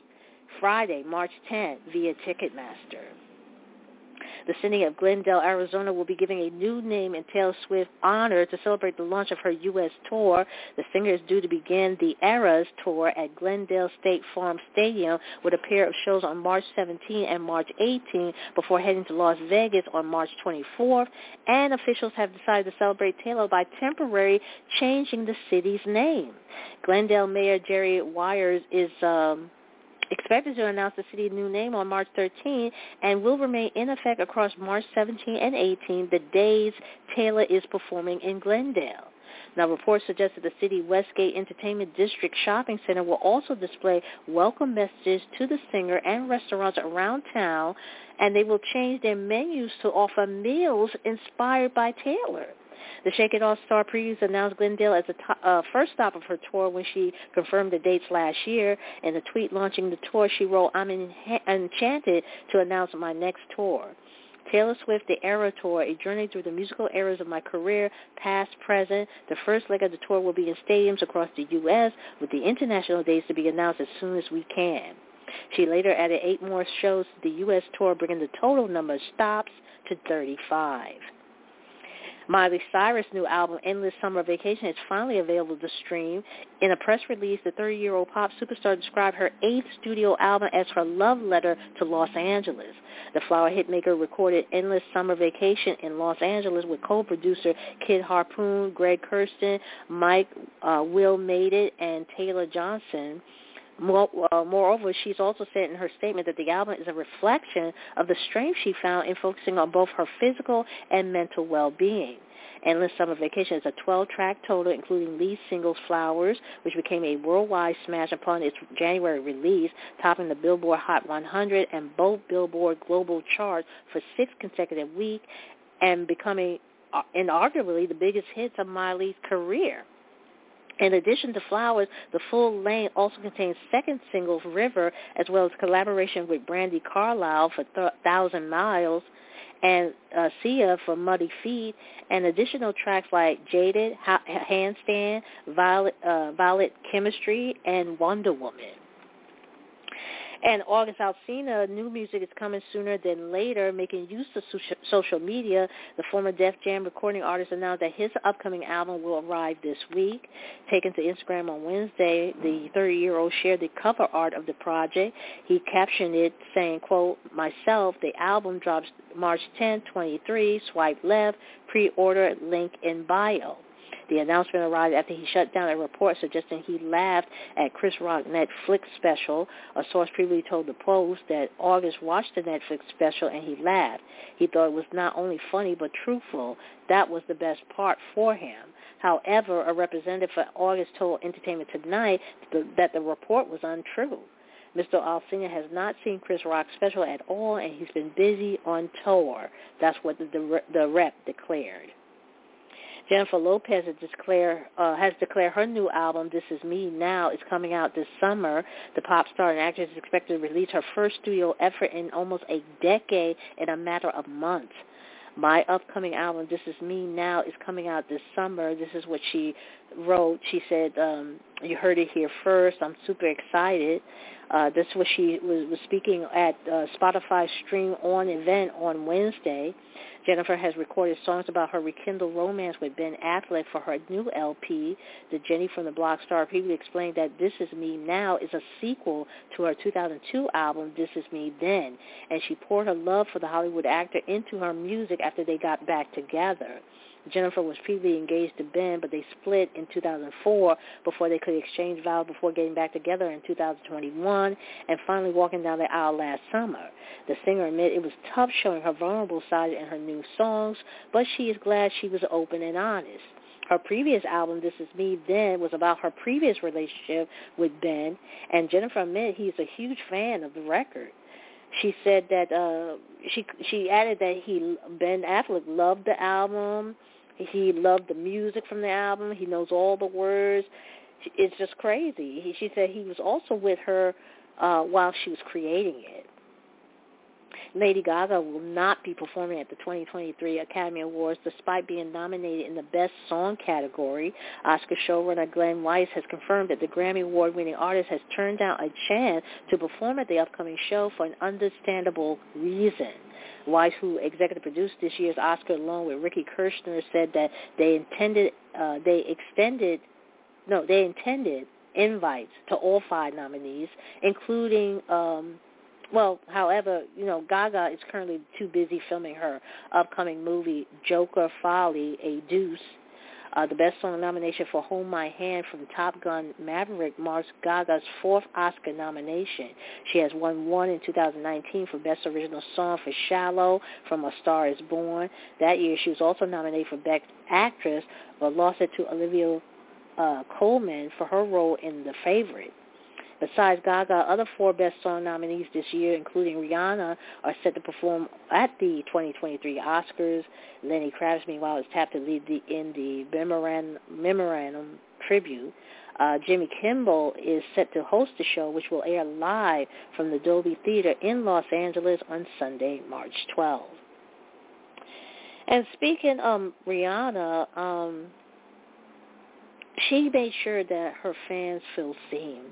Friday, March 10th via Ticketmaster. The city of Glendale, Arizona will be giving a new name in Taylor Swift honor to celebrate the launch of her U.S. tour. The singer is due to begin the Eras tour at Glendale State Farm Stadium with a pair of shows on March 17 and March 18 before heading to Las Vegas on March 24th. And officials have decided to celebrate Taylor by temporarily changing the city's name. Glendale Mayor Jerry Weiers is... Um, expected to announce the city's new name on March 13 and will remain in effect across March 17 and 18, the days Taylor is performing in Glendale. Now, reports suggest that the city Westgate Entertainment District Shopping Center will also display welcome messages to the singer and restaurants around town, and they will change their menus to offer meals inspired by Taylor. The Shake It All Star Previews announced Glendale as the to- uh, first stop of her tour when she confirmed the dates last year. In a tweet launching the tour, she wrote, I'm enchanted to announce my next tour. Taylor Swift, The Era Tour, a journey through the musical eras of my career, past, present. The first leg of the tour will be in stadiums across the U.S., with the international dates to be announced as soon as we can. She later added eight more shows to the U.S. tour, bringing the total number of stops to 35. Miley Cyrus' new album, Endless Summer Vacation, is finally available to stream. In a press release, the 30-year-old pop superstar described her eighth studio album as her love letter to Los Angeles. The flower hitmaker recorded Endless Summer Vacation in Los Angeles with co-producer Kid Harpoon, Greg Kurstin, Mike uh, Will Made It, and Taylor Johnson. Uh, moreover, she's also said in her statement that the album is a reflection of the strength she found in focusing on both her physical and mental well-being. Endless Summer Vacation is a 12-track total, including lead singles Flowers, which became a worldwide smash upon its January release, topping the Billboard Hot 100 and both Billboard Global charts for six consecutive weeks and becoming uh, inarguably the biggest hits of Miley's career. In addition to Flowers, the full length also contains second single River, as well as collaboration with Brandi Carlile for th- Thousand Miles and uh, Sia for Muddy Feet, and additional tracks like Jaded, ha- Handstand, Violet, uh, Violet Chemistry, and Wonder Woman. And August Alsina, new music is coming sooner than later, making use of social media. The former Def Jam recording artist announced that his upcoming album will arrive this week. Taken to Instagram on Wednesday, the 30-year-old shared the cover art of the project. He captioned it saying, quote, myself, the album drops March 10, 23, swipe left, pre-order, link in bio. The announcement arrived after he shut down a report suggesting he laughed at Chris Rock Netflix special. A source previously told the Post that August watched the Netflix special and he laughed. He thought it was not only funny but truthful. That was the best part for him. However, a representative for August told Entertainment Tonight that the report was untrue. Mr. Alsina has not seen Chris Rock's special at all, and he's been busy on tour. That's what the, the, the rep declared. Jennifer Lopez has declared, uh, has declared her new album, This Is Me Now, is coming out this summer. The pop star and actress is expected to release her first studio effort in almost a decade in a matter of months. My upcoming album, This Is Me Now, is coming out this summer. This is what she wrote, she said, um, you heard it here first. I'm super excited. Uh, this was she was, was speaking at uh, Spotify Stream On event on Wednesday. Jennifer has recorded songs about her rekindled romance with Ben Affleck for her new LP, The Jenny from the Block Star. People explained that This Is Me Now is a sequel to her 2002 album, This Is Me Then, and she poured her love for the Hollywood actor into her music after they got back together. Jennifer was previously engaged to Ben, but they split in 2004 before they could exchange vows before getting back together in 2021 and finally walking down the aisle last summer. The singer admitted it was tough showing her vulnerable side in her new songs, but she is glad she was open and honest. Her previous album, This Is Me Then, was about her previous relationship with Ben, and Jennifer admitted he's a huge fan of the record she said that uh she she added that he Ben Affleck loved the album he loved the music from the album. He knows all the words. It's just crazy. He, she said he was also with her uh, while she was creating it. Lady Gaga will not be performing at the 2023 Academy Awards despite being nominated in the Best Song category. Oscar showrunner Glenn Weiss has confirmed that the Grammy Award-winning artist has turned down a chance to perform at the upcoming show for an understandable reason. Weiss, who executive produced this year's Oscar along with Ricky Kirshner, said that they intended uh, they extended no they intended invites to all five nominees, including um, well, however, you know, Gaga is currently too busy filming her upcoming movie Joker Folie à Deux, uh, the Best Song nomination for Hold My Hand from Top Gun Maverick marks Gaga's fourth Oscar nomination. She has won one in 2019 for Best Original Song for Shallow from A Star is Born. That year she was also nominated for Best Actress, but lost it to Olivia uh, Colman for her role in The Favorite. Besides Gaga, other four Best Song nominees this year, including Rihanna, are set to perform at the 2023 Oscars. Lenny Kravitz, meanwhile, is tapped to lead the, in the memorandum, memorandum tribute. Uh, Jimmy Kimmel is set to host the show, which will air live from the Dolby Theater in Los Angeles on Sunday, March 12th. And speaking of Rihanna, um, she made sure that her fans feel seen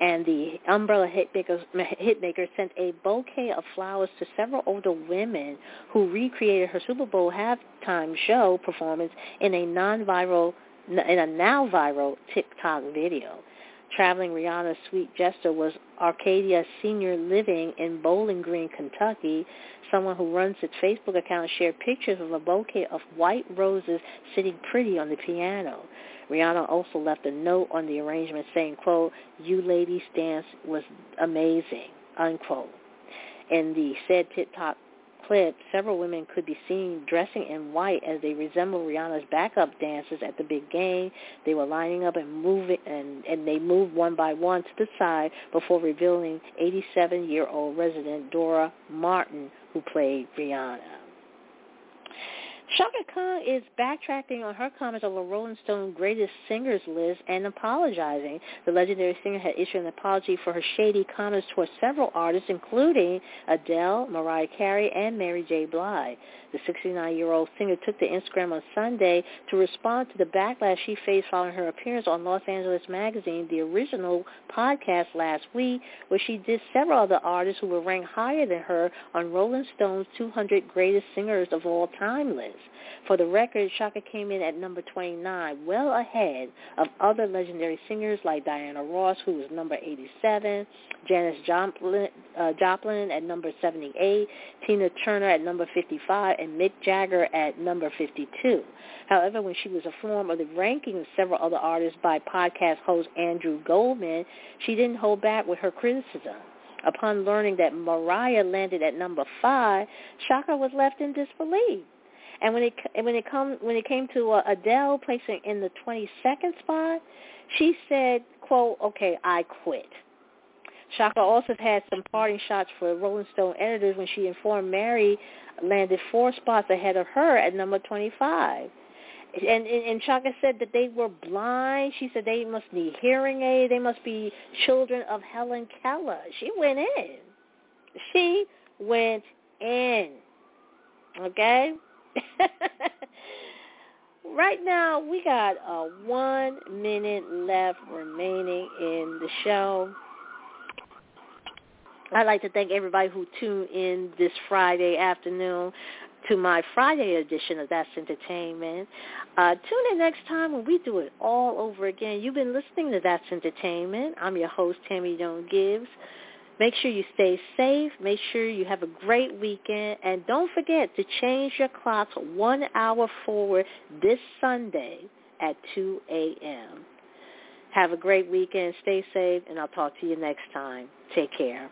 and the Umbrella Hitmaker sent a bouquet of flowers to several older women who recreated her Super Bowl halftime show performance in a non-viral in a now viral TikTok video. Traveling Rihanna's sweet gesture was Arcadia Senior Living in Bowling Green, Kentucky. Someone who runs its Facebook account shared pictures of a bouquet of white roses sitting pretty on the piano. Rihanna also left a note on the arrangement saying, quote, you ladies dance was amazing, unquote. In the said TikTok clip, several women could be seen dressing in white as they resemble Rihanna's backup dancers at the big game. They were lining up and moving, and, and they moved one by one to the side before revealing 87-year-old resident Dora Martin, who played Rihanna. Chaka Khan is backtracking on her comments on the Rolling Stone Greatest Singers list and apologizing. The legendary singer had issued an apology for her shady comments towards several artists, including Adele, Mariah Carey, and Mary J. Blige. The 69-year-old singer took to Instagram on Sunday to respond to the backlash she faced following her appearance on Los Angeles Magazine, the original podcast last week, where she did several other artists who were ranked higher than her on Rolling Stone's 200 Greatest Singers of All Time list. For the record, Chaka came in at number 29, well ahead of other legendary singers like Diana Ross, who was number 87, Janis Joplin, uh, Joplin at number 78, Tina Turner at number 55, and Mick Jagger at number 52. However, when she was informed of the ranking of several other artists by podcast host Andrew Goldman, she didn't hold back with her criticism. Upon learning that Mariah landed at number five, Chaka was left in disbelief. And when it when it come when it came to uh, Adele placing in the 22nd spot, she said, "quote Okay, I quit." Chaka also had some parting shots for Rolling Stone editors when she informed Mary landed four spots ahead of her at number 25. And, and, and Chaka said that they were blind. She said they must need hearing aid. They must be children of Helen Keller. She went in. She went in. Okay? right now we got uh, one minute left remaining in the show. I'd like to thank everybody who tuned in this Friday afternoon to my Friday edition of That's Entertainment. Uh, tune in next time when we do it all over again. You've been listening to That's Entertainment. I'm your host, Tammy Jones Gibbs. Make sure you stay safe. Make sure you have a great weekend. And don't forget to change your clocks one hour forward this Sunday at 2 a.m. Have a great weekend. Stay safe, and I'll talk to you next time. Take care.